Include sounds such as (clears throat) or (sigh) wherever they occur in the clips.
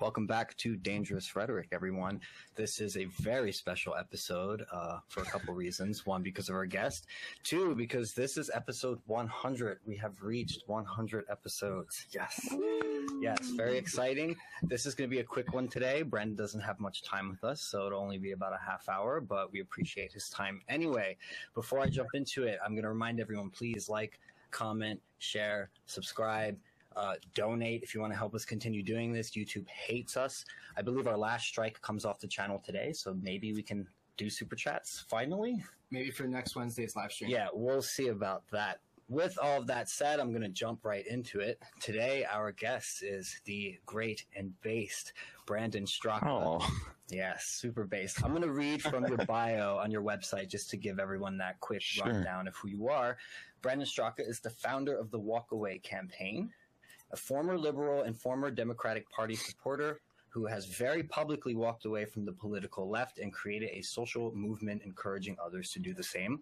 Welcome back to Dangerous Rhetoric, everyone. This is a very special episode uh, for a couple (laughs) reasons. One, because of our guest. Two, because this is episode 100. We have reached 100 episodes. Yes. Yes, very exciting. This is going to be a quick one today. Brandon doesn't have much time with us, so it'll only be about a half hour, but we appreciate his time anyway. Before I jump into it, I'm going to remind everyone please like, comment, share, subscribe uh, donate if you want to help us continue doing this. YouTube hates us. I believe our last strike comes off the channel today, so maybe we can do super chats finally. Maybe for next Wednesday's live stream. Yeah, we'll see about that. With all of that said, I'm going to jump right into it. Today, our guest is the great and based Brandon Straka. Oh. Yes, super based. I'm going to read from your (laughs) bio on your website just to give everyone that quick Sure. rundown of who you are. Brandon Straka is the founder of the Walkaway campaign, a former liberal and former Democratic Party supporter who has very publicly walked away from the political left and created a social movement encouraging others to do the same.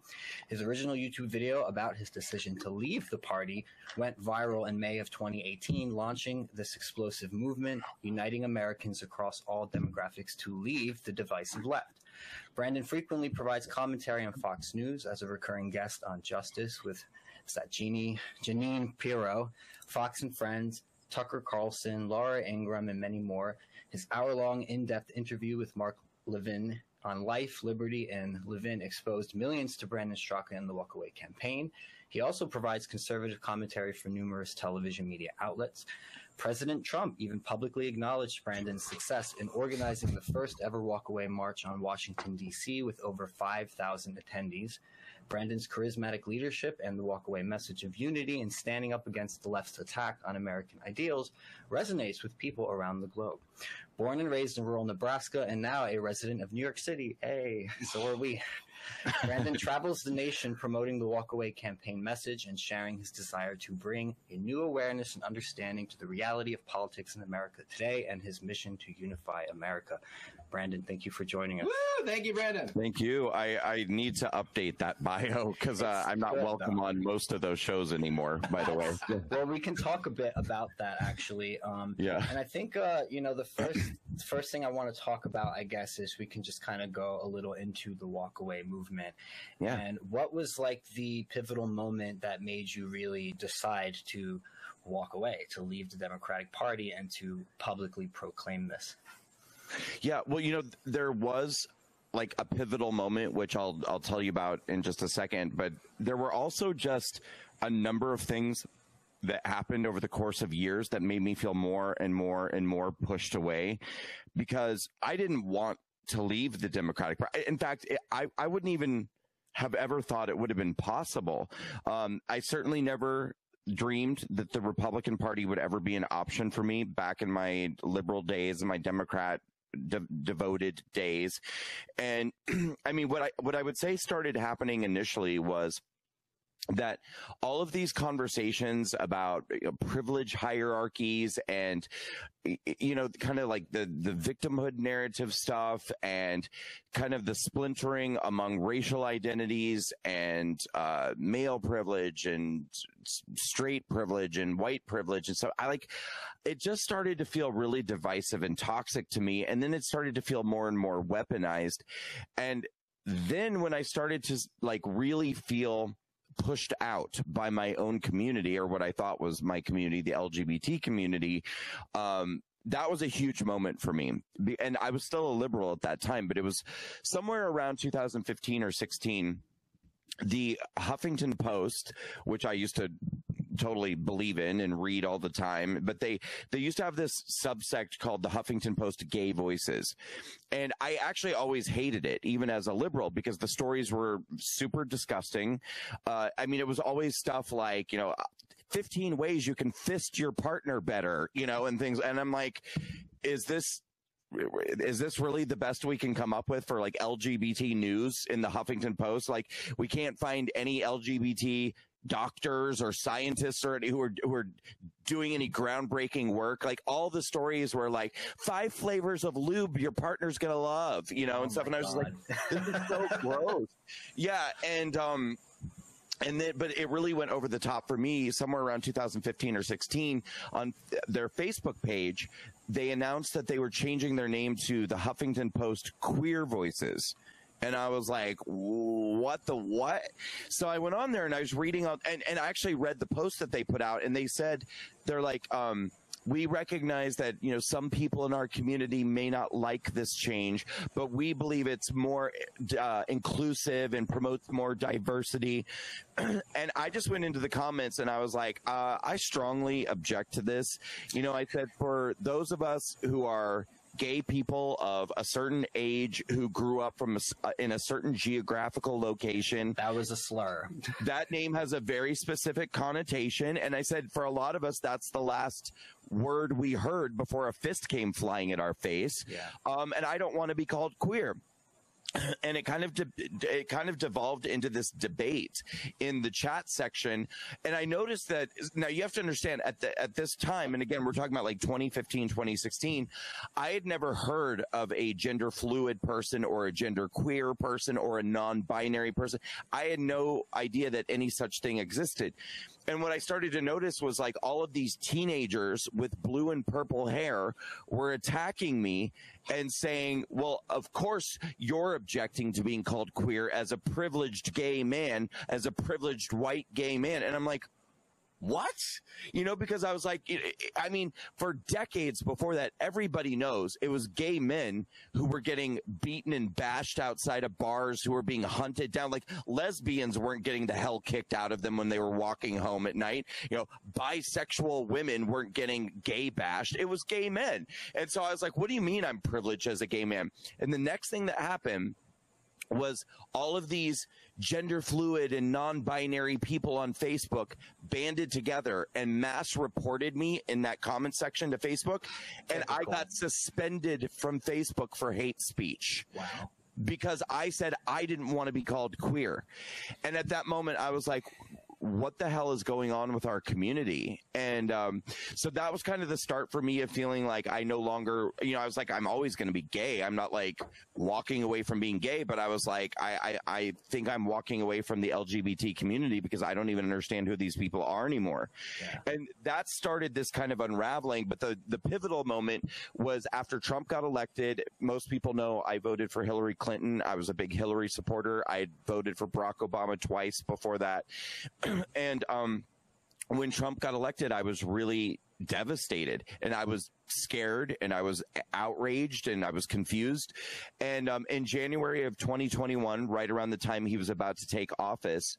His original YouTube video about his decision to leave the party went viral in May of 2018, launching this explosive movement, uniting Americans across all demographics to leave the divisive left. Brandon frequently provides commentary on Fox News as a recurring guest on Justice with is that Jeannie, Jeanine Pirro, Fox and Friends, Tucker Carlson, Laura Ingraham, and many more. His hour long, in depth interview with Mark Levin on life, liberty, and Levin exposed millions to Brandon Straka and the Walkaway campaign. He also provides conservative commentary for numerous television media outlets. President Trump even publicly acknowledged Brandon's success in organizing the first ever walkaway march on Washington, D.C., with over 5,000 attendees. Brandon's charismatic leadership and the walkaway message of unity and standing up against the left's attack on American ideals resonates with people around the globe. Born and raised in rural Nebraska and now a resident of New York City, hey, (laughs) so are we. (laughs) Brandon travels the nation promoting the Walkaway campaign message and sharing his desire to bring a new awareness and understanding to the reality of politics in America today and his mission to unify America. Brandon, thank you for joining us. Woo! Thank you, Brandon. Thank you. I, I need to update that bio because uh, I'm not good, welcome though. on most of those shows anymore, by the way. (laughs) Well, we can talk a bit about that actually. Um, Yeah. And I think, uh, you know, the first first thing I want to talk about, I guess, is we can just kind of go a little into the walkaway movement. Yeah. And what was like the pivotal moment that made you really decide to walk away, to leave the Democratic Party, and to publicly proclaim this? Yeah, well, you know, there was like a pivotal moment, which I'll I'll tell you about in just a second. But there were also just a number of things that happened over the course of years that made me feel more and more and more pushed away because I didn't want to leave the Democratic Party. In fact, I I wouldn't even have ever thought it would have been possible. Um, I certainly never dreamed that the Republican Party would ever be an option for me back in my liberal days and my Democrat de- devoted days. And (clears throat) I mean, what I what I would say started happening initially was that all of these conversations about you know, privilege hierarchies and you know kind of like the the victimhood narrative stuff and kind of the splintering among racial identities and uh, male privilege and straight privilege and white privilege and so I like it just started to feel really divisive and toxic to me and then it started to feel more and more weaponized. And then when I started to like really feel pushed out by my own community or what I thought was my community, the LGBT community, um, that was a huge moment for me. And I was still a liberal at that time, but it was somewhere around 2015 or 16. The Huffington Post, which I used to totally believe in and read all the time, but they they used to have this subsect called the Huffington Post Gay Voices. And I actually always hated it, even as a liberal, because the stories were super disgusting. Uh, I mean, it was always stuff like, you know, 15 ways you can fist your partner better, you know, and things. And I'm like, is this is this really the best we can come up with for like LGBT news in the Huffington Post? Like, we can't find any LGBT doctors or scientists or who are who are doing any groundbreaking work. Like all the stories were like five flavors of lube your partner's gonna love, you know, Oh and stuff. And I was just like, (laughs) this is so gross. Yeah, and um, and then but it really went over the top for me somewhere around 2015 or 16 on their facebook page they announced that they were changing their name to the huffington post queer voices and I was like, what the what? So I went on there and I was reading out and, and I actually read the post that they put out and they said they're like, um, we recognize that you know some people in our community may not like this change, but we believe it's more uh, inclusive and promotes more diversity. (clears throat) and I just went into the comments and I was like, uh, I strongly object to this. You know, I said for those of us who are gay people of a certain age who grew up from a, uh, in a certain geographical location. That was a slur. (laughs) That name has a very specific connotation. And I said, for a lot of us, that's the last word we heard before a fist came flying at our face. Yeah. Um, and I don't want to be called queer and it kind of de- it kind of devolved into this debate in the chat section. And i noticed that now you have to understand at the, at this time and again we're talking about like 2015 2016 i had never heard of a gender fluid person or a gender queer person or a non-binary person. I had no idea that any such thing existed and what I started to notice was like all of these teenagers with blue and purple hair were attacking me and saying, well, of course you're objecting to being called queer as a privileged gay man, as a privileged white gay man. And I'm like, what? You know, because I was like, I mean, for decades before that, everybody knows it was gay men who were getting beaten and bashed outside of bars, who were being hunted down. Like lesbians weren't getting the hell kicked out of them when they were walking home at night. You know, bisexual women weren't getting gay bashed. It was gay men. And so I was like, what do you mean I'm privileged as a gay man? And the next thing that happened was all of these gender fluid and non-binary people on Facebook banded together and mass reported me in that comment section to Facebook and I got suspended from Facebook for hate speech. Wow. Because I said I didn't want to be called queer. And at that moment I was like what the hell is going on with our community? And um, so that was kind of the start for me of feeling like I no longer, you know, I was like, I'm always going to be gay. I'm not like walking away from being gay, but I was like, I, I, I think I'm walking away from the LGBT community because I don't even understand who these people are anymore. Yeah. And that started this kind of unraveling. But the, the pivotal moment was after Trump got elected. Most people know I voted for Hillary Clinton. I was a big Hillary supporter. I voted for Barack Obama twice before that. (clears throat) and um, when Trump got elected, I was really devastated and I was scared and I was outraged and I was confused. And um, in January of 2021, right around the time he was about to take office,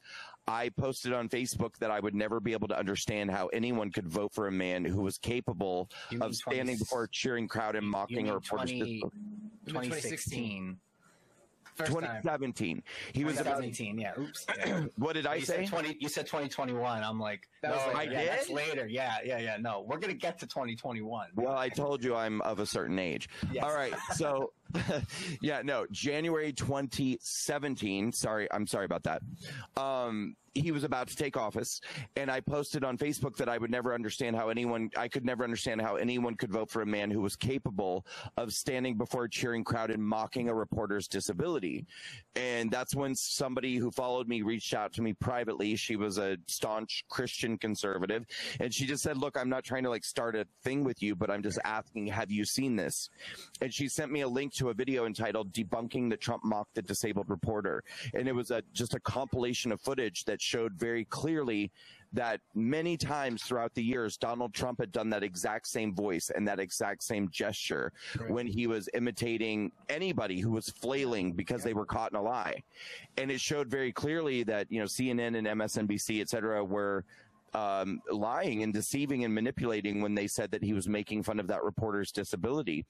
I posted on Facebook that I would never be able to understand how anyone could vote for a man who was capable of standing 20, before a cheering crowd and mocking or 20, 2016. 2017. He was 2017. Yeah. Oops. (clears throat) Yeah. what did I you say? Said 20. You said 2021. I'm like, that no, like, I yeah, did. That's later. Yeah. Yeah. Yeah. No, we're gonna get to 2021. Well, I told you I'm of a certain age. Yes. All right. So, (laughs) yeah. No. January 2017. Sorry. I'm sorry about that. Um, he was about to take office and I posted on Facebook that I would never understand how anyone I could never understand how anyone could vote for a man who was capable of standing before a cheering crowd and mocking a reporter's disability. And that's when somebody who followed me reached out to me privately. She was a staunch Christian conservative and she just said, "Look, I'm not trying to like start a thing with you, but I'm just asking, have you seen this?" And she sent me a link to a video entitled "Debunking the Trump Mocked the Disabled Reporter." And it was a just a compilation of footage that showed very clearly that many times throughout the years, Donald Trump had done that exact same voice and that exact same gesture right. when he was imitating anybody who was flailing because they were caught in a lie. And it showed very clearly that, you know, CNN and MSNBC, et cetera, were um, lying and deceiving and manipulating when they said that he was making fun of that reporter's disability.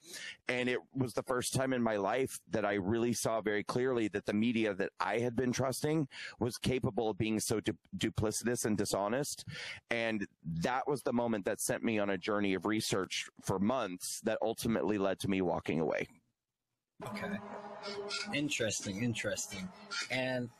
And it was the first time in my life that I really saw very clearly that the media that I had been trusting was capable of being so du- duplicitous and dishonest. And that was the moment that sent me on a journey of research for months that ultimately led to me walking away. Okay. Interesting, interesting. And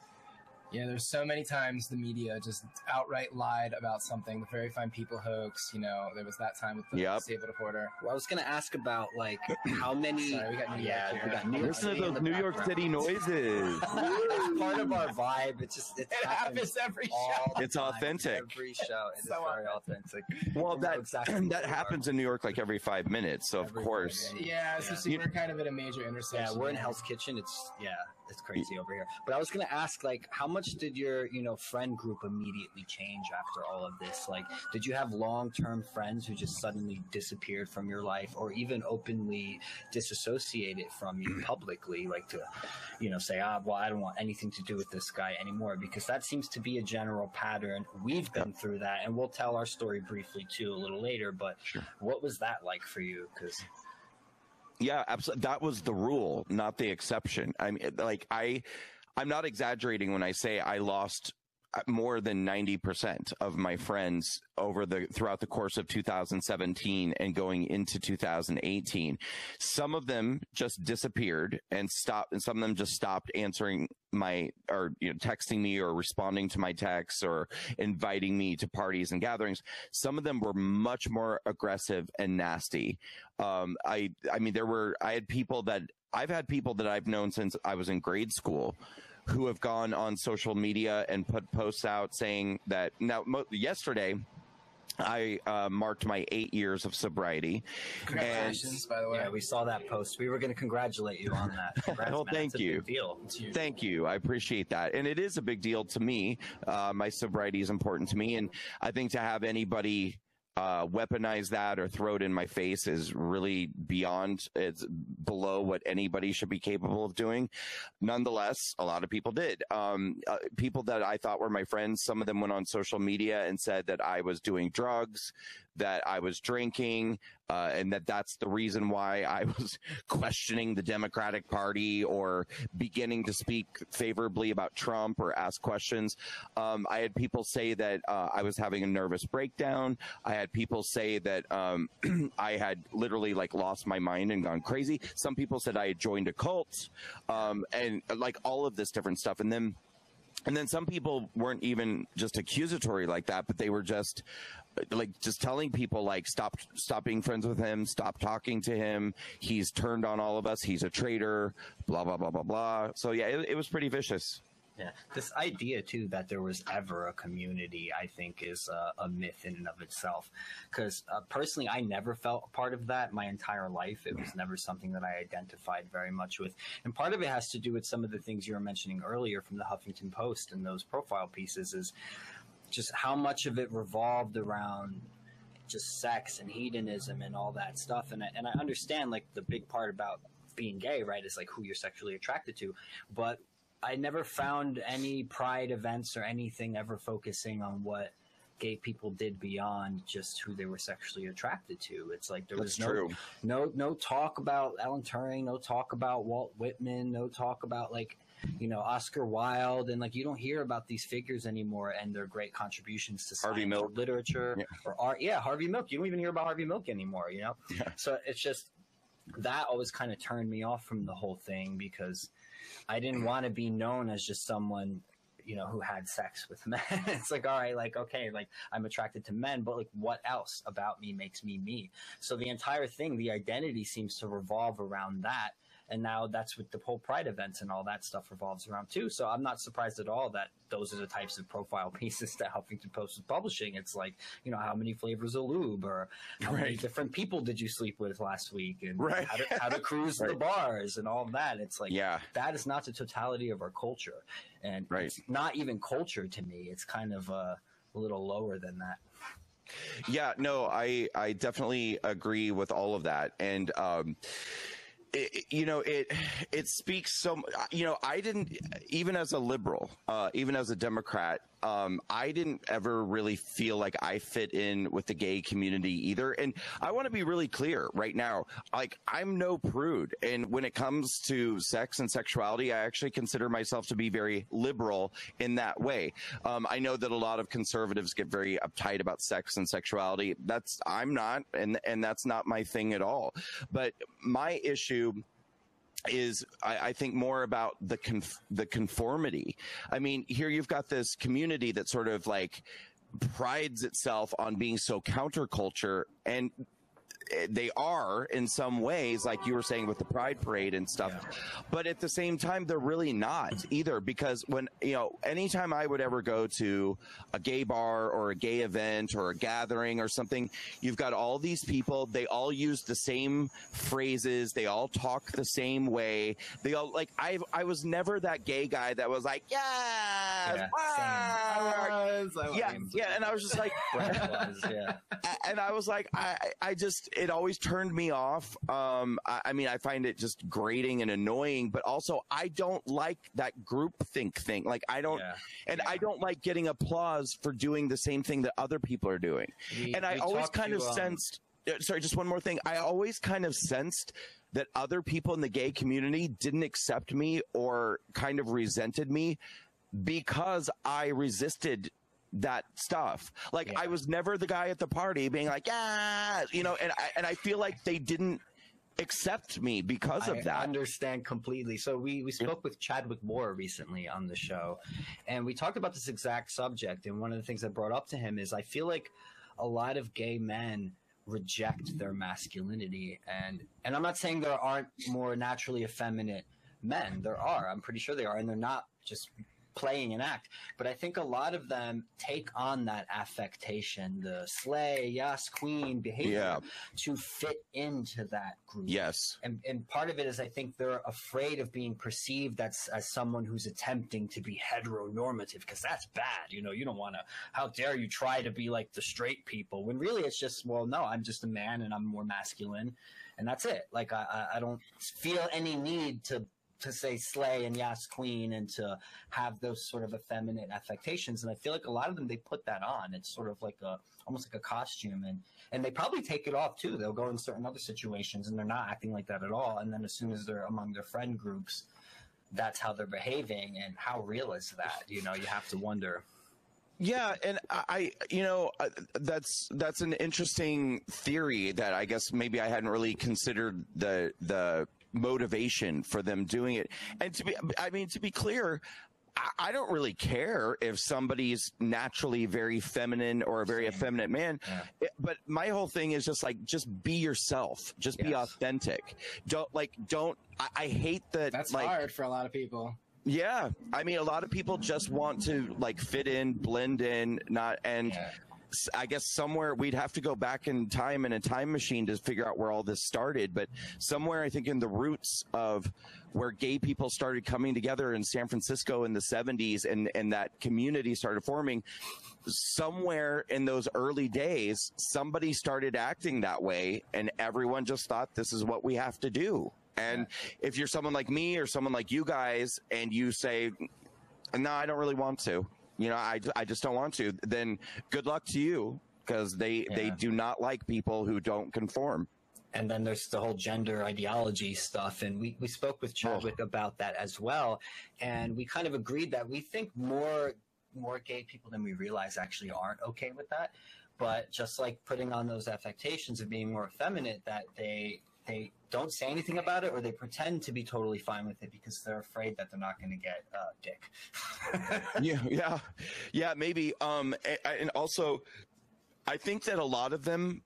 Yeah, there's so many times the media just outright lied about something. The very fine people hoax. You know, there was that time with the Yep. disabled reporter. Well, I was going to ask about like (clears throat) how many. Sorry, we got New York yeah, here. we got New York Listen to City in those the New York. City noises. (laughs) it's part of our vibe. It's just it's It happens every show. It's authentic. Every show. It's So very authentic. Well, You that (clears throat) exactly that happens in New York like every five minutes. So of course, five Yeah, especially You- we're kind of at a major intersection. Yeah, we're in. Hell's Kitchen. It's yeah, it's crazy over here. But I was gonna ask, like, how much did your you know friend group immediately change after all of this? Like, did you have long term friends who just suddenly disappeared from your life, or even openly disassociated from you publicly, like to, you know, say, ah, well, I don't want anything to do with this guy anymore, because that seems to be a general pattern. We've been through that, and we'll tell our story briefly too a little later. But Sure. what was that like for you? Because Yeah, absolutely. That was the rule, not the exception. I mean, like I, I'm not exaggerating when I say I lost more than 90% of my friends over the throughout the course of 2017 and going into 2018 some of them just disappeared and stopped and some of them just stopped answering my or you know texting me or responding to my texts or inviting me to parties and gatherings. Some of them were much more aggressive and nasty. Um, i i mean there were i had people that i've had people that i've known since i was in grade school who have gone on social media and put posts out saying that now mo- yesterday I uh, marked my eight years of sobriety. Congratulations, by the way. Yeah, we saw that post. We were going to congratulate you on that. (laughs) Congrats, Well, thank you. Deal. It's. Thank you. I appreciate that. And it is a big deal to me. Uh, my sobriety is important to me. And I think to have anybody uh, weaponize that or throw it in my face is really beyond, it's below what anybody should be capable of doing. Nonetheless, a lot of people did. Um, uh, people that I thought were my friends, some of them went on social media and said that I was doing drugs, that I was drinking, uh, and that that's the reason why I (laughs) was questioning the Democratic Party or beginning to speak favorably about Trump or ask questions. Um, I had people say that uh, I was having a nervous breakdown. I had people say that um, (clears throat) I had literally like lost my mind and gone crazy. Some people said I had joined a cult, um, and like all of this different stuff. And then and then some people weren't even just accusatory like that, but they were just like just telling people like stop stop being friends with him, stop talking to him. He's turned on all of us. He's a traitor. Blah blah blah blah blah. So yeah, it, it was pretty vicious. Yeah, this idea too that there was ever a community, I think, is a, a myth in and of itself. Because uh, personally, I never felt a part of that my entire life. It was never something that I identified very much with, and part of it has to do with some of the things you were mentioning earlier from the Huffington Post and those profile pieces. Is just how much of it revolved around just sex and hedonism and all that stuff. And I, and I understand like the big part about being gay, right, is like who you're sexually attracted to, but I never found any pride events or anything ever focusing on what gay people did beyond just who they were sexually attracted to. It's like there was no true. no no talk about Alan Turing, no talk about Walt Whitman, no talk about like you know Oscar Wilde, and like you don't hear about these figures anymore and their great contributions to Harvey science Milk. literature Yeah. or art. Yeah, Harvey Milk. You don't even hear about Harvey Milk anymore. You know, Yeah. so it's just that always kind of turned me off from the whole thing because I didn't want to be known as just someone you know who had sex with men (laughs) it's like all right like okay like i'm attracted to men but like what else about me makes me me so the entire thing the identity seems to revolve around that and now that's what the whole pride events and all that stuff revolves around too. So i'm not surprised at all that those are the types of profile (laughs) pieces that huffington post is publishing. It's like you know how many flavors of lube or how many different people did you sleep with last week and Right. how, to, how to cruise the bars and all of that. It's like Yeah. that is not the totality of our culture. And Right. it's not even culture to me. It's kind of uh, a little lower than that. Yeah, no, I I definitely agree with all of that, and um, it, you know it it speaks so. You know, I didn't even as a liberal, uh, even as a Democrat, um, I didn't ever really feel like I fit in with the gay community either. And I want to be really clear right now. Like, I'm no prude. And when it comes to sex and sexuality, I actually consider myself to be very liberal in that way. Um, I know that a lot of conservatives get very uptight about sex and sexuality. That's, I'm not, and, and that's not my thing at all. But my issue is I, I, think more about the conf- the conformity. I mean, here you've got this community that sort of like prides itself on being so counterculture and Eh, they are in some ways, like you were saying with the Pride Parade and stuff. Yeah. But at the same time, they're really not either because when, you know, anytime I would ever go to a gay bar or a gay event or a gathering or something, you've got all these people. They all use the same phrases. They all talk the same way. They all like, I, I was never that gay guy that was like, yeah, yeah, I was, I was. yeah, yeah. And I was just like, was, yeah. (laughs) and I was like, I, I just, it always turned me off. Um, I, I, mean, I find it just grating and annoying, but also I don't like that group think thing. Like I don't, yeah. and yeah. I don't like getting applause for doing the same thing that other people are doing. We, and I always kind to, of um, sensed, uh, sorry, just one more thing. I always kind of sensed that other people in the gay community didn't accept me or kind of resented me because I resisted that stuff. Like yeah. I was never the guy at the party being like, yeah, you know, and I, and I feel like they didn't accept me because of I that. understand completely. So we, we spoke with Chadwick Moore recently on the show and we talked about this exact subject. And one of the things I brought up to him is I feel like a lot of gay men reject their masculinity and and I'm not saying there aren't more naturally effeminate men. There are. I'm pretty sure they are and they're not just playing an act. But I think a lot of them take on that affectation, the slay, yes, queen behavior yeah. to fit into that group. Yes. And, and part of it is I think they're afraid of being perceived as, as someone who's attempting to be heteronormative because that's bad. You know, you don't want to, how dare you try to be like the straight people when really it's just, well, no, I'm just a man and I'm more masculine and that's it. Like I, I don't feel any need to to say slay and yes queen and to have those sort of effeminate affectations. And i feel like a lot of them they put that on. It's sort of like a almost like a costume. And and they probably take it off too. They'll go in certain other situations and they're not acting like that at all. And then as soon as they're among their friend groups that's how they're behaving. And how real is that? You know you have to wonder. Yeah, and I, you know, uh, that's that's an interesting theory that I guess maybe I hadn't really considered the the motivation for them doing it. And to be, I mean, to be clear, I don't really care if somebody's naturally very feminine or a very Same. effeminate man. Yeah. but my whole thing is just like, just be yourself. Just yes. be authentic. Don't like, don't, I, I hate that. That's like, hard for a lot of people. Yeah. I mean, a lot of people just want to like fit in, blend in, not, and yeah. I guess somewhere we'd have to go back in time in a time machine to figure out where all this started. But somewhere, I think in the roots of where gay people started coming together in San Francisco in the 70s and, and that community started forming, somewhere in those early days, somebody started acting that way and everyone just thought this is what we have to do. And if you're someone like me or someone like you guys and you say, no, I don't really want to, you know, I, I just don't want to, then good luck to you because they, yeah. they do not like people who don't conform. And then there's the whole gender ideology stuff. And we, we spoke with oh. Chadwick oh. about that as well. And we kind of agreed that we think more, more gay people than we realize actually aren't okay with that. But just like putting on those affectations of being more effeminate, that they they don't say anything about it or they pretend to be totally fine with it because they're afraid that they're not going to get uh, dick. (laughs) yeah, yeah, yeah, maybe. Um, and also, I think that a lot of them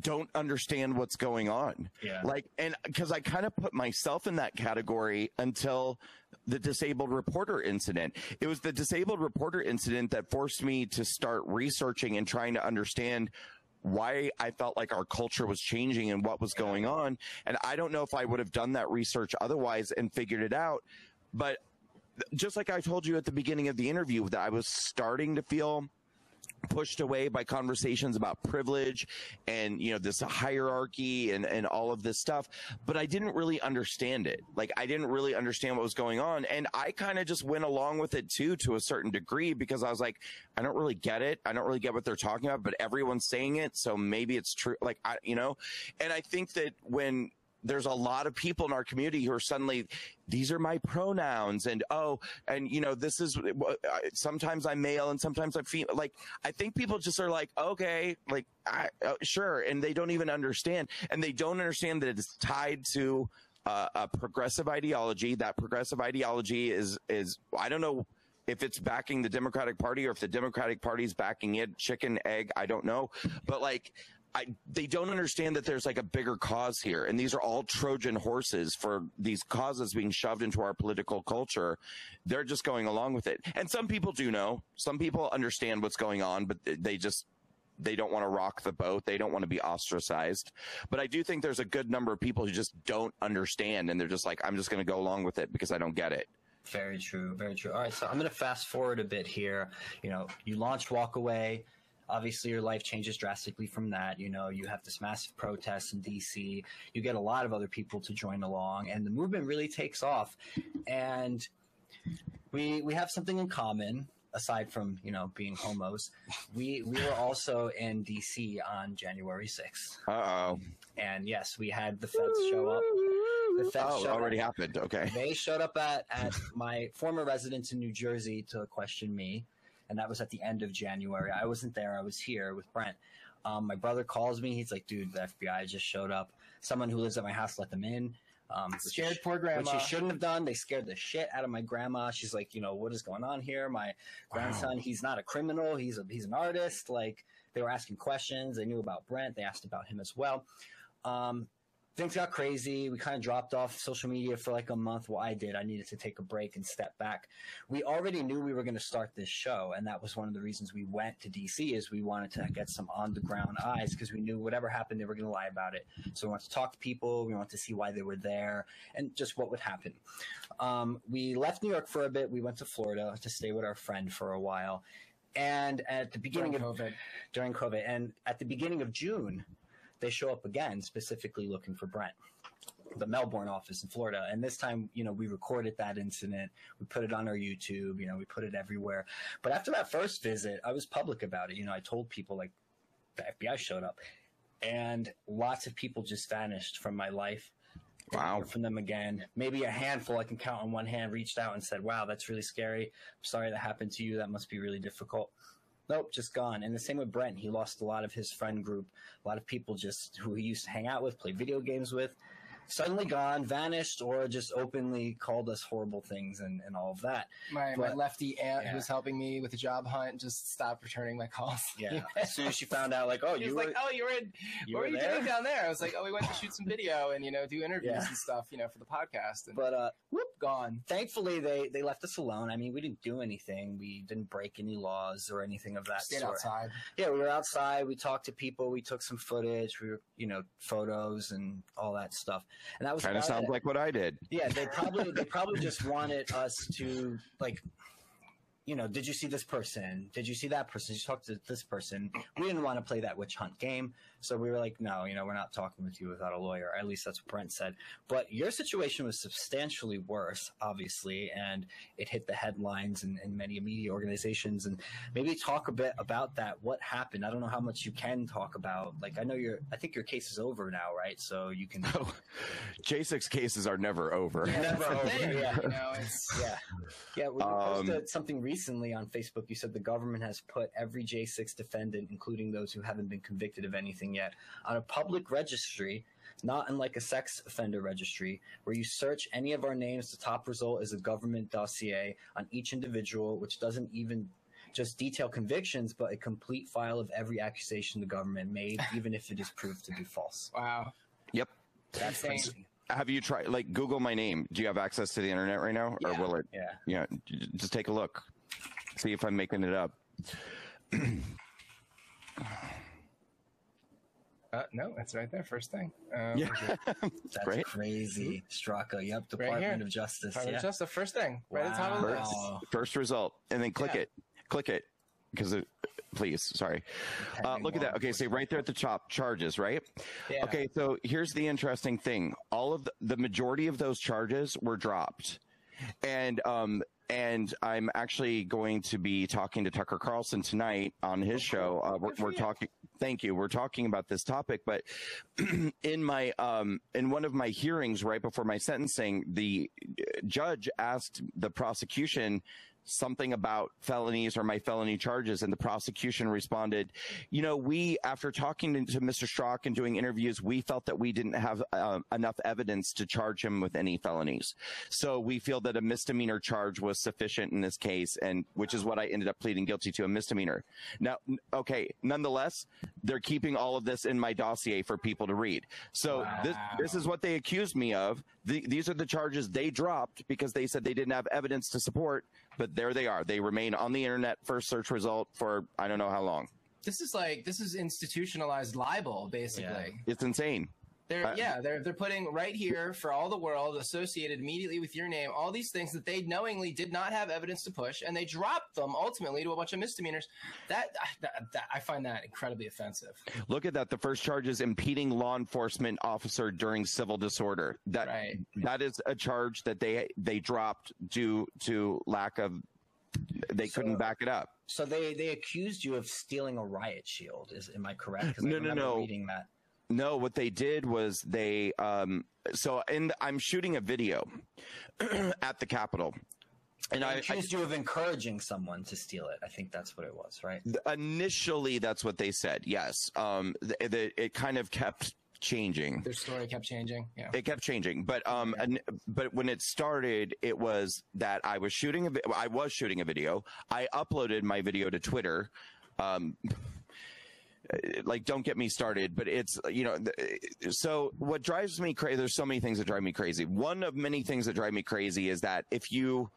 don't understand what's going on. Yeah. Like, and because I kind of put myself in that category until the disabled reporter incident. It was the disabled reporter incident that forced me to start researching and trying to understand why I felt like our culture was changing and what was going on. And I don't know if I would have done that research otherwise and figured it out. But just like I told you at the beginning of the interview, that I was starting to feel pushed away by conversations about privilege and you know this hierarchy and and all of this stuff but i didn't really understand it. Like i didn't really understand what was going on. And i kind of just went along with it too to a certain degree because i was like i don't really get it. I don't really get what they're talking about but everyone's saying it so maybe it's true. Like i you know? And i think that when there's a lot of people in our community who are suddenly these are my pronouns and oh and you know this is sometimes i'm male and sometimes i'm female like i think people just are like okay like I, uh, sure and they don't even understand and they don't understand that it's tied to uh, a progressive ideology. That progressive ideology is is I don't know if it's backing the Democratic Party or if the Democratic Party is backing it. Chicken, egg, I don't know. But like I, they don't understand that there's like a bigger cause here, and these are all Trojan horses for these causes being shoved into our political culture. They're just going along with it, and some people do know. Some people understand what's going on, but they just they don't want to rock the boat. They don't want to be ostracized. But I do think there's a good number of people who just don't understand, and they're just like, I'm just going to go along with it because I don't get it. Very true. Very true. All right, so I'm going to fast forward a bit here. You know, you launched Walkaway obviously your life changes drastically from that. You know, you have this massive protest in DC. You get a lot of other people to join along, and the movement really takes off. And we we have something in common aside from you know being homos. We we were also in DC on January sixth. Uh oh. And yes, we had the feds show up. The feds oh, already up. happened. Okay. They showed up at, at my former residence in New Jersey to question me and that was at the end of January. I wasn't there. I was here with Brent. Um, my brother calls me. He's like, "Dude, the FBI just showed up. Someone who lives at my house let them in." Um, scared which, poor grandma. Which he shouldn't have done. They scared the shit out of my grandma. She's like, you know, what is going on here? My grandson, wow. he's not a criminal. He's a he's an artist. Like they were asking questions. They knew about Brent. They asked about him as well. Um, things got crazy. We kind of dropped off social media for like a month. Well, I did. I needed to take a break and step back. We already knew we were going to start this show, and that was one of the reasons we went to DC. Is we wanted to get some on the ground eyes because we knew whatever happened, they were going to lie about it. So we wanted to talk to people. We wanted to see why they were there and just what would happen. Um, we left New York for a bit. We went to Florida to stay with our friend for a while. And at the beginning during of COVID. during COVID, and at the beginning of June, they show up again, specifically looking for Brent the Melbourne office in Florida. And this time, you know, we recorded that incident. We put it on our YouTube, you know, we put it everywhere. But after that first visit, I was public about it. You know, I told people like the FBI showed up and lots of people just vanished from my life. Wow. From them again. Maybe a handful I can count on one hand reached out and said, wow, that's really scary. I'm sorry that happened to you. That must be really difficult. Nope, just gone. And the same with Brent. He lost a lot of his friend group. A lot of people just who he used to hang out with, play video games with suddenly gone, vanished, or just openly called us horrible things and, and all of that. My, but, my lefty aunt yeah. who was helping me with the job hunt just stopped returning my calls. Yeah. (laughs) as soon as she found out, like, oh, you were like, oh, you were in, you what were, you there? doing down there? I was like, oh, we went to shoot some (laughs) video and, you know, do interviews yeah. and stuff, you know, for the podcast. And, but, uh, whoop, gone. Thankfully, they, they left us alone. I mean, we didn't do anything. We didn't break any laws or anything of that Stayed sort. outside. Yeah, we were outside. We talked to people. We took some footage. We were, you know, photos and all that stuff. And that was kind of sounds like what I did. Yeah, they probably they (laughs) probably just wanted us to like you know, did you see this person? Did you see that person? Did you talk to this person? We didn't want to play that witch hunt game. So we were like, no, you know, we're not talking with you without a lawyer. At least that's what Brent said. But your situation was substantially worse, obviously, and it hit the headlines and, and many media organizations. And maybe talk a bit about that. What happened? I don't know how much you can talk about. Like, I know your, I think your case is over now, right? So you can. (laughs) Oh, J6 cases are never over. Yeah, never over. (laughs) Yeah. You know, yeah. Yeah. We um, posted something recently on Facebook. You said the government has put every J6 defendant, including those who haven't been convicted of anything anything yet, on a public registry, not unlike a sex offender registry, where you search any of our names, the top result is a government dossier on each individual, which doesn't even just detail convictions, but a complete file of every accusation the government made, (laughs) even if it is proved to be false. Wow. Yep. That's crazy. Have you tried like Google my name? Do you have access to the internet right now, or will it? Yeah. Yeah. Just take a look. See if I'm making it up. (clears throat) Uh, no, that's right there. First thing. Um, yeah, (laughs) (laughs) that's great. crazy. Straka. Yep. Department right of Justice. Department yeah. of Justice. First thing. Right wow. at the top of the list. First result, and then click yeah. it. Click it because it. Please, sorry. Uh, look at that. Okay, so right there at the top, charges, right? Yeah. Okay, so here's the interesting thing. All of the, the majority of those charges were dropped, and um, and I'm actually going to be talking to Tucker Carlson tonight on his show. Uh, we're, we're talking. Thank you. We're talking about this topic, but (clears throat) in my um, in one of my hearings right before my sentencing, the judge asked the prosecution something about felonies or my felony charges. And the prosecution responded, you know, we, after talking to Mr. Straka and doing interviews, we felt that we didn't have uh, enough evidence to charge him with any felonies. So we feel that a misdemeanor charge was sufficient in this case, and which is what I ended up pleading guilty to a misdemeanor. Now, okay, nonetheless, they're keeping all of this in my dossier for people to read. So wow. this, this is what they accused me of. The, these are the charges they dropped because they said they didn't have evidence to support, but there they are. They remain on the internet first search result for I don't know how long. This is like this is institutionalized libel, basically. Yeah. It's insane. They're uh, yeah, they're they're putting right here for all the world associated immediately with your name all these things that they knowingly did not have evidence to push, and they dropped them ultimately to a bunch of misdemeanors. That, that, that I find that incredibly offensive. Look at that. The first charge is impeding law enforcement officer during civil disorder. That right. that is a charge that they they dropped due to lack of they so, couldn't back it up. So they they accused you of stealing a riot shield. Is am I correct? No, no, no. Reading that. No, what they did was they. Um, so in the, I'm shooting a video (clears throat) at the Capitol. And I accused you of encouraging someone to steal it. I think that's what it was, right? Initially, that's what they said. Yes. Um, the, the, it kind of kept changing. Their story kept changing. Yeah. It kept changing, but um, yeah. and, but when it started, it was that I was shooting a, I was shooting a video. I uploaded my video to Twitter. Um, Uh, like don't get me started but it's you know uh, so what drives me crazy there's so many things that drive me crazy. One of many things that drive me crazy is that if you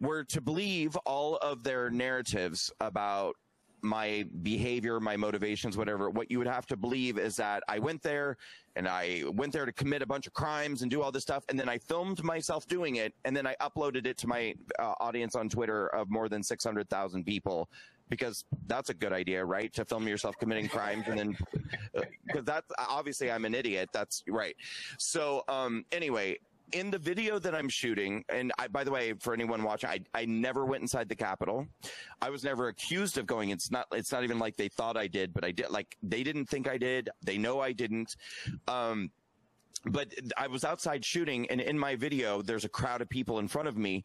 were to believe all of their narratives about my behavior, my motivations, whatever, what you would have to believe is that I went there and I went there to commit a bunch of crimes and do all this stuff. And then I filmed myself doing it. And then I uploaded it to my uh, audience on Twitter of more than 600,000 people because that's a good idea, right? To film yourself committing crimes and then, because uh, that's obviously I'm an idiot. That's right. So, um, anyway, in the video that I'm shooting, and I, by the way, for anyone watching, I, I never went inside the Capitol. I was never accused of going. It's not, it's not even like they thought I did, but I did. Like they didn't think I did. They know I didn't. Um, but I was outside shooting, and in my video, there's a crowd of people in front of me,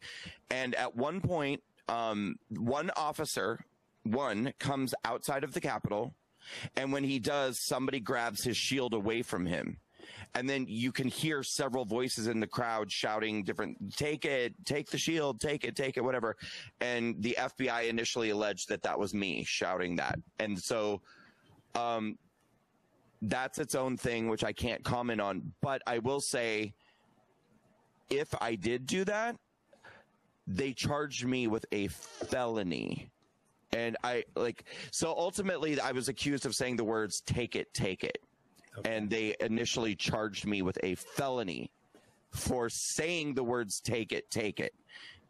and at one point, um, one officer one comes outside of the Capitol, and when he does, somebody grabs his shield away from him. And then you can hear several voices in the crowd shouting different, take it, take the shield, take it, take it, whatever. And the FBI initially alleged that that was me shouting that. And so, um, that's its own thing, which I can't comment on. But I will say, if I did do that, they charged me with a felony and I like so ultimately I was accused of saying the words take it take it okay. and they initially charged me with a felony for saying the words take it take it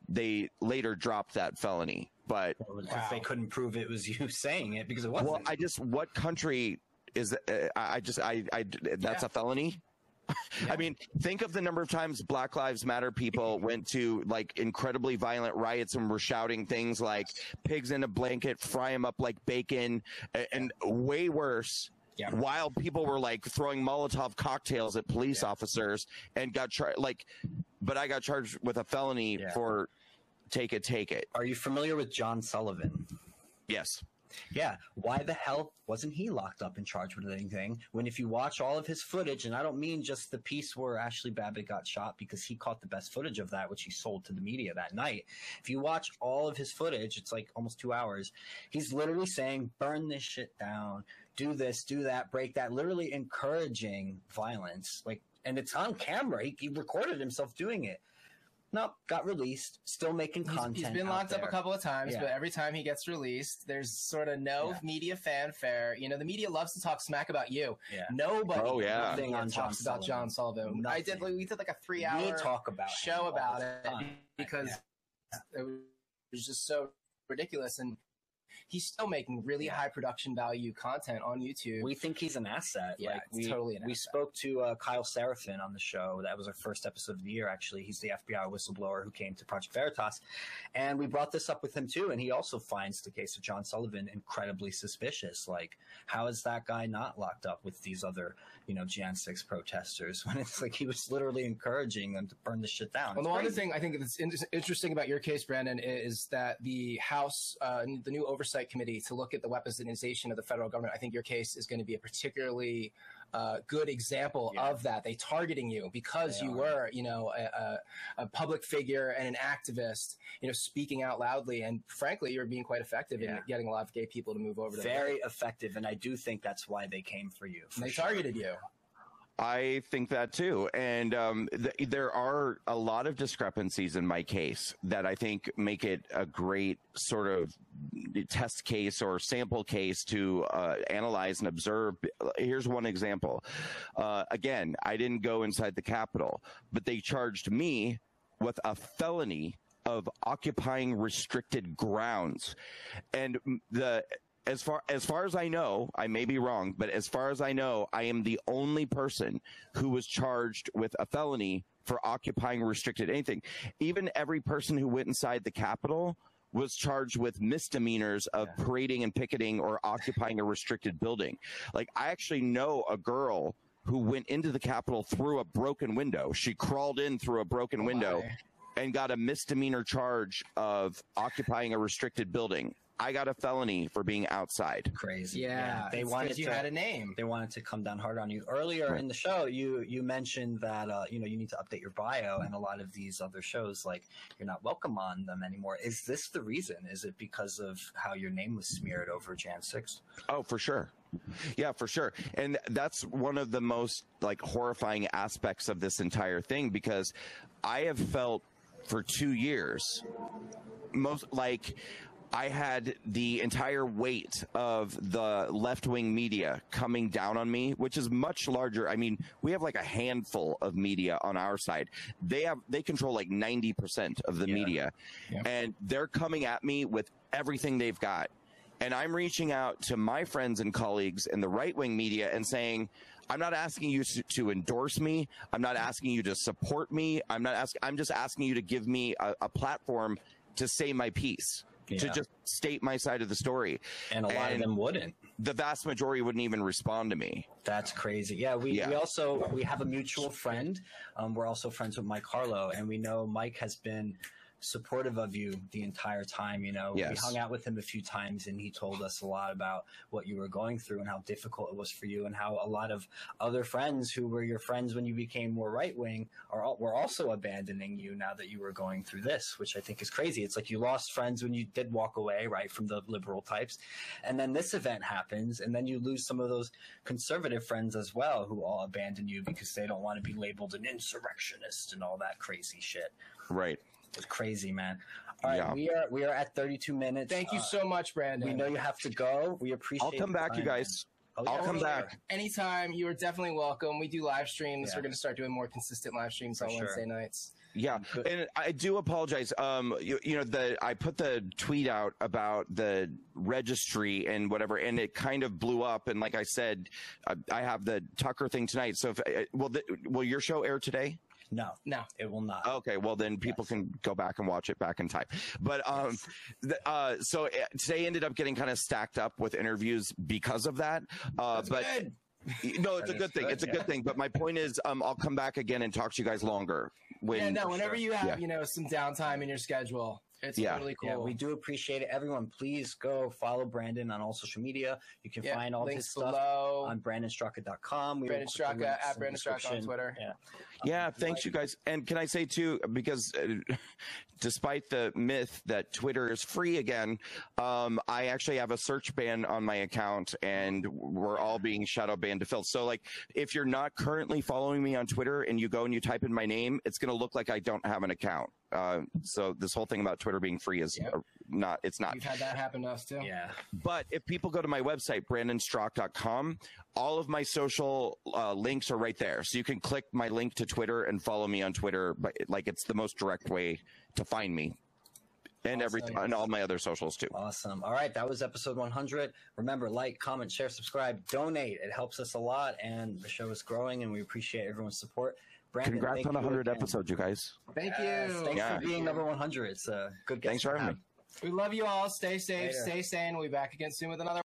they later dropped that felony but wow. they couldn't prove it was (laughs) you saying it because it wasn't well I just what country is uh, I just I I that's yeah. a felony (laughs) I mean, think of the number of times Black Lives Matter people (laughs) went to like incredibly violent riots and were shouting things like pigs in a blanket, fry them up like bacon, and way worse. Yeah. While people were like throwing Molotov cocktails at police yeah. officers and got charged, like, but I got charged with a felony yeah. for take it, take it. Are you familiar with John Sullivan? Yes. Yeah, why the hell wasn't he locked up and charged with anything? When if you watch all of his footage, and I don't mean just the piece where Ashli Babbitt got shot because he caught the best footage of that, which he sold to the media that night. If you watch all of his footage, it's like almost two hours. He's literally saying, "Burn this shit down, do this, do that, break that," literally encouraging violence. Like, and it's on camera. He, he recorded himself doing it. Nope, got released. Still making content. he's been locked up a couple of times, yeah. but every time he gets released, there's sort of no yeah. media fanfare. You know, the media loves to talk smack about you. Yeah. Nobody oh, yeah. on talks John about John Sullivan. Nothing. I did. Like, we did like a three-hour talk about show about it because it was just so ridiculous and he's still making really yeah. high production value content on YouTube. We think he's an asset. Yeah, like we, totally an We asset. spoke to uh, Kyle Seraphin on the show. That was our first episode of the year, actually. He's the FBI whistleblower who came to Project Veritas. And we brought this up with him too. And he also finds the case of John Sullivan incredibly suspicious. Like, how is that guy not locked up with these other, you know, Jan 6 protesters (laughs) when it's like he was literally encouraging them to burn the shit down. Well, the other thing I think that's in- interesting about your case, Brandon, is that the House, uh, the new oversight committee to look at the weaponization of the federal government, I think your case is going to be a particularly uh, good example Yeah. of that. They targeting you because They you are. were, you know, a, a, public figure and an activist, you know, speaking out loudly. And frankly, you're being quite effective in getting a lot of gay people to move over to very effective, and I do think that's why they came for you. for they sure. targeted you. I think that too. And um, th- there are a lot of discrepancies in my case that I think make it a great sort of test case or sample case to uh, analyze and observe. Here's one example. Uh, again, I didn't go inside the Capitol, but they charged me with a felony of occupying restricted grounds. And the as far as far as I know, I may be wrong, but as far as I know, I am the only person who was charged with a felony for occupying restricted anything. Even every person who went inside the Capitol was charged with misdemeanors of parading and picketing or occupying a restricted building. Like I actually know a girl who went into the Capitol through a broken window. She crawled in through a broken oh, window my. and got a misdemeanor charge of occupying a restricted building. I got a felony for being outside. crazy. Yeah, they it's 'cause wanted you to. had a name. they wanted to come down hard on you earlier Right. in the show. You you mentioned that uh, you know you need to update your bio, and a lot of these other shows like you're not welcome on them anymore. Is this the reason? Is it because of how your name was smeared over Jan Six? Oh, for sure. Yeah, for sure. And that's one of the most like horrifying aspects of this entire thing because I have felt for 2 years most like I had the entire weight of the left wing media coming down on me, which is much larger. I mean, we have like a handful of media on our side. They have, they control like 90% of the Yeah. media Yeah. and they're coming at me with everything they've got. And I'm reaching out to my friends and colleagues in the right wing media and saying, I'm not asking you to, to endorse me. I'm not asking you to support me. I'm not asking, I'm just asking you to give me a, a platform to say my piece, to just state my side of the story. And a lot of them wouldn't. The vast majority wouldn't even respond to me. That's crazy. Yeah, we, Yeah. we also we have a mutual friend. Um, we're also friends with Mike Harlow, and we know Mike has been supportive of you the entire time. You know, we hung out with him a few times, and he told us a lot about what you were going through and how difficult it was for you, and how a lot of other friends who were your friends when you became more right wing are were also abandoning you now that you were going through this, which I think is crazy. It's like you lost friends when you did walk away, right, from the liberal types, and then this event happens, and then you lose some of those conservative friends as well who all abandon you because they don't want to be labeled an insurrectionist and all that crazy shit. Right. It's crazy, man. All right, Yeah. we are we are at 32 minutes. Thank you Uh, so much, Brandon. we know you have to go. We appreciate. I'll come the back, you guys. man. Oh, I'll come for back. sure. Anytime, you are definitely welcome. We do live streams. Yeah. We're going to start doing more consistent live streams For on sure. Wednesday nights. Yeah, and I do apologize. Um, you, you know, the I put the tweet out about the registry and whatever, and it kind of blew up. And like I said, I, I have the Tucker thing tonight. So, if uh, will the, will your show air today? No, No. it will not. Okay, well then people Yes. can go back and watch it back in time. But um, the, uh, so uh, today ended up getting kind of stacked up with interviews because of that. Uh, That's but good. no, it's a good thing. good, It's a yeah. good thing. But my point is, um, I'll come back again and talk to you guys longer. When, yeah, no, whenever sure. you have, Yeah. you know, some downtime in your schedule, it's Yeah. totally cool. Yeah, we do appreciate it. Everyone, please go follow Brandon on all social media. You can Yeah, find all his stuff below. on brandonstraka.com. We will Brandon Straka at in Brandon Straka on. Twitter. Yeah. Yeah, thanks you guys. And can I say too, because uh, (laughs) despite the myth that Twitter is free again, um, I actually have a search ban on my account, and we're all being shadow banned to fill. So, like, if you're not currently following me on Twitter and you go and you type in my name, it's going to look like I don't have an account. Uh, so this whole thing about Twitter being free is Yep. uh, not. It's not. We've had that happen to us too. Yeah. But if people go to my website, brandonstraka.com, all of my social uh, links are right there. So you can click my link to Twitter and follow me on Twitter. But like it's the most direct way to find me. And everything Awesome. and all my other socials too. Awesome. All right. That was episode 100. Remember, like, comment, share, subscribe, donate. It helps us a lot, and the show is growing, and we appreciate everyone's support. Brandon, Congrats on 100 again. episodes, you guys. Thank Yes, you. Thanks Yeah. for being number 100. It's a good guest Thanks for having me. We love you all. Stay safe. Later. Stay sane. We'll be back again soon with another.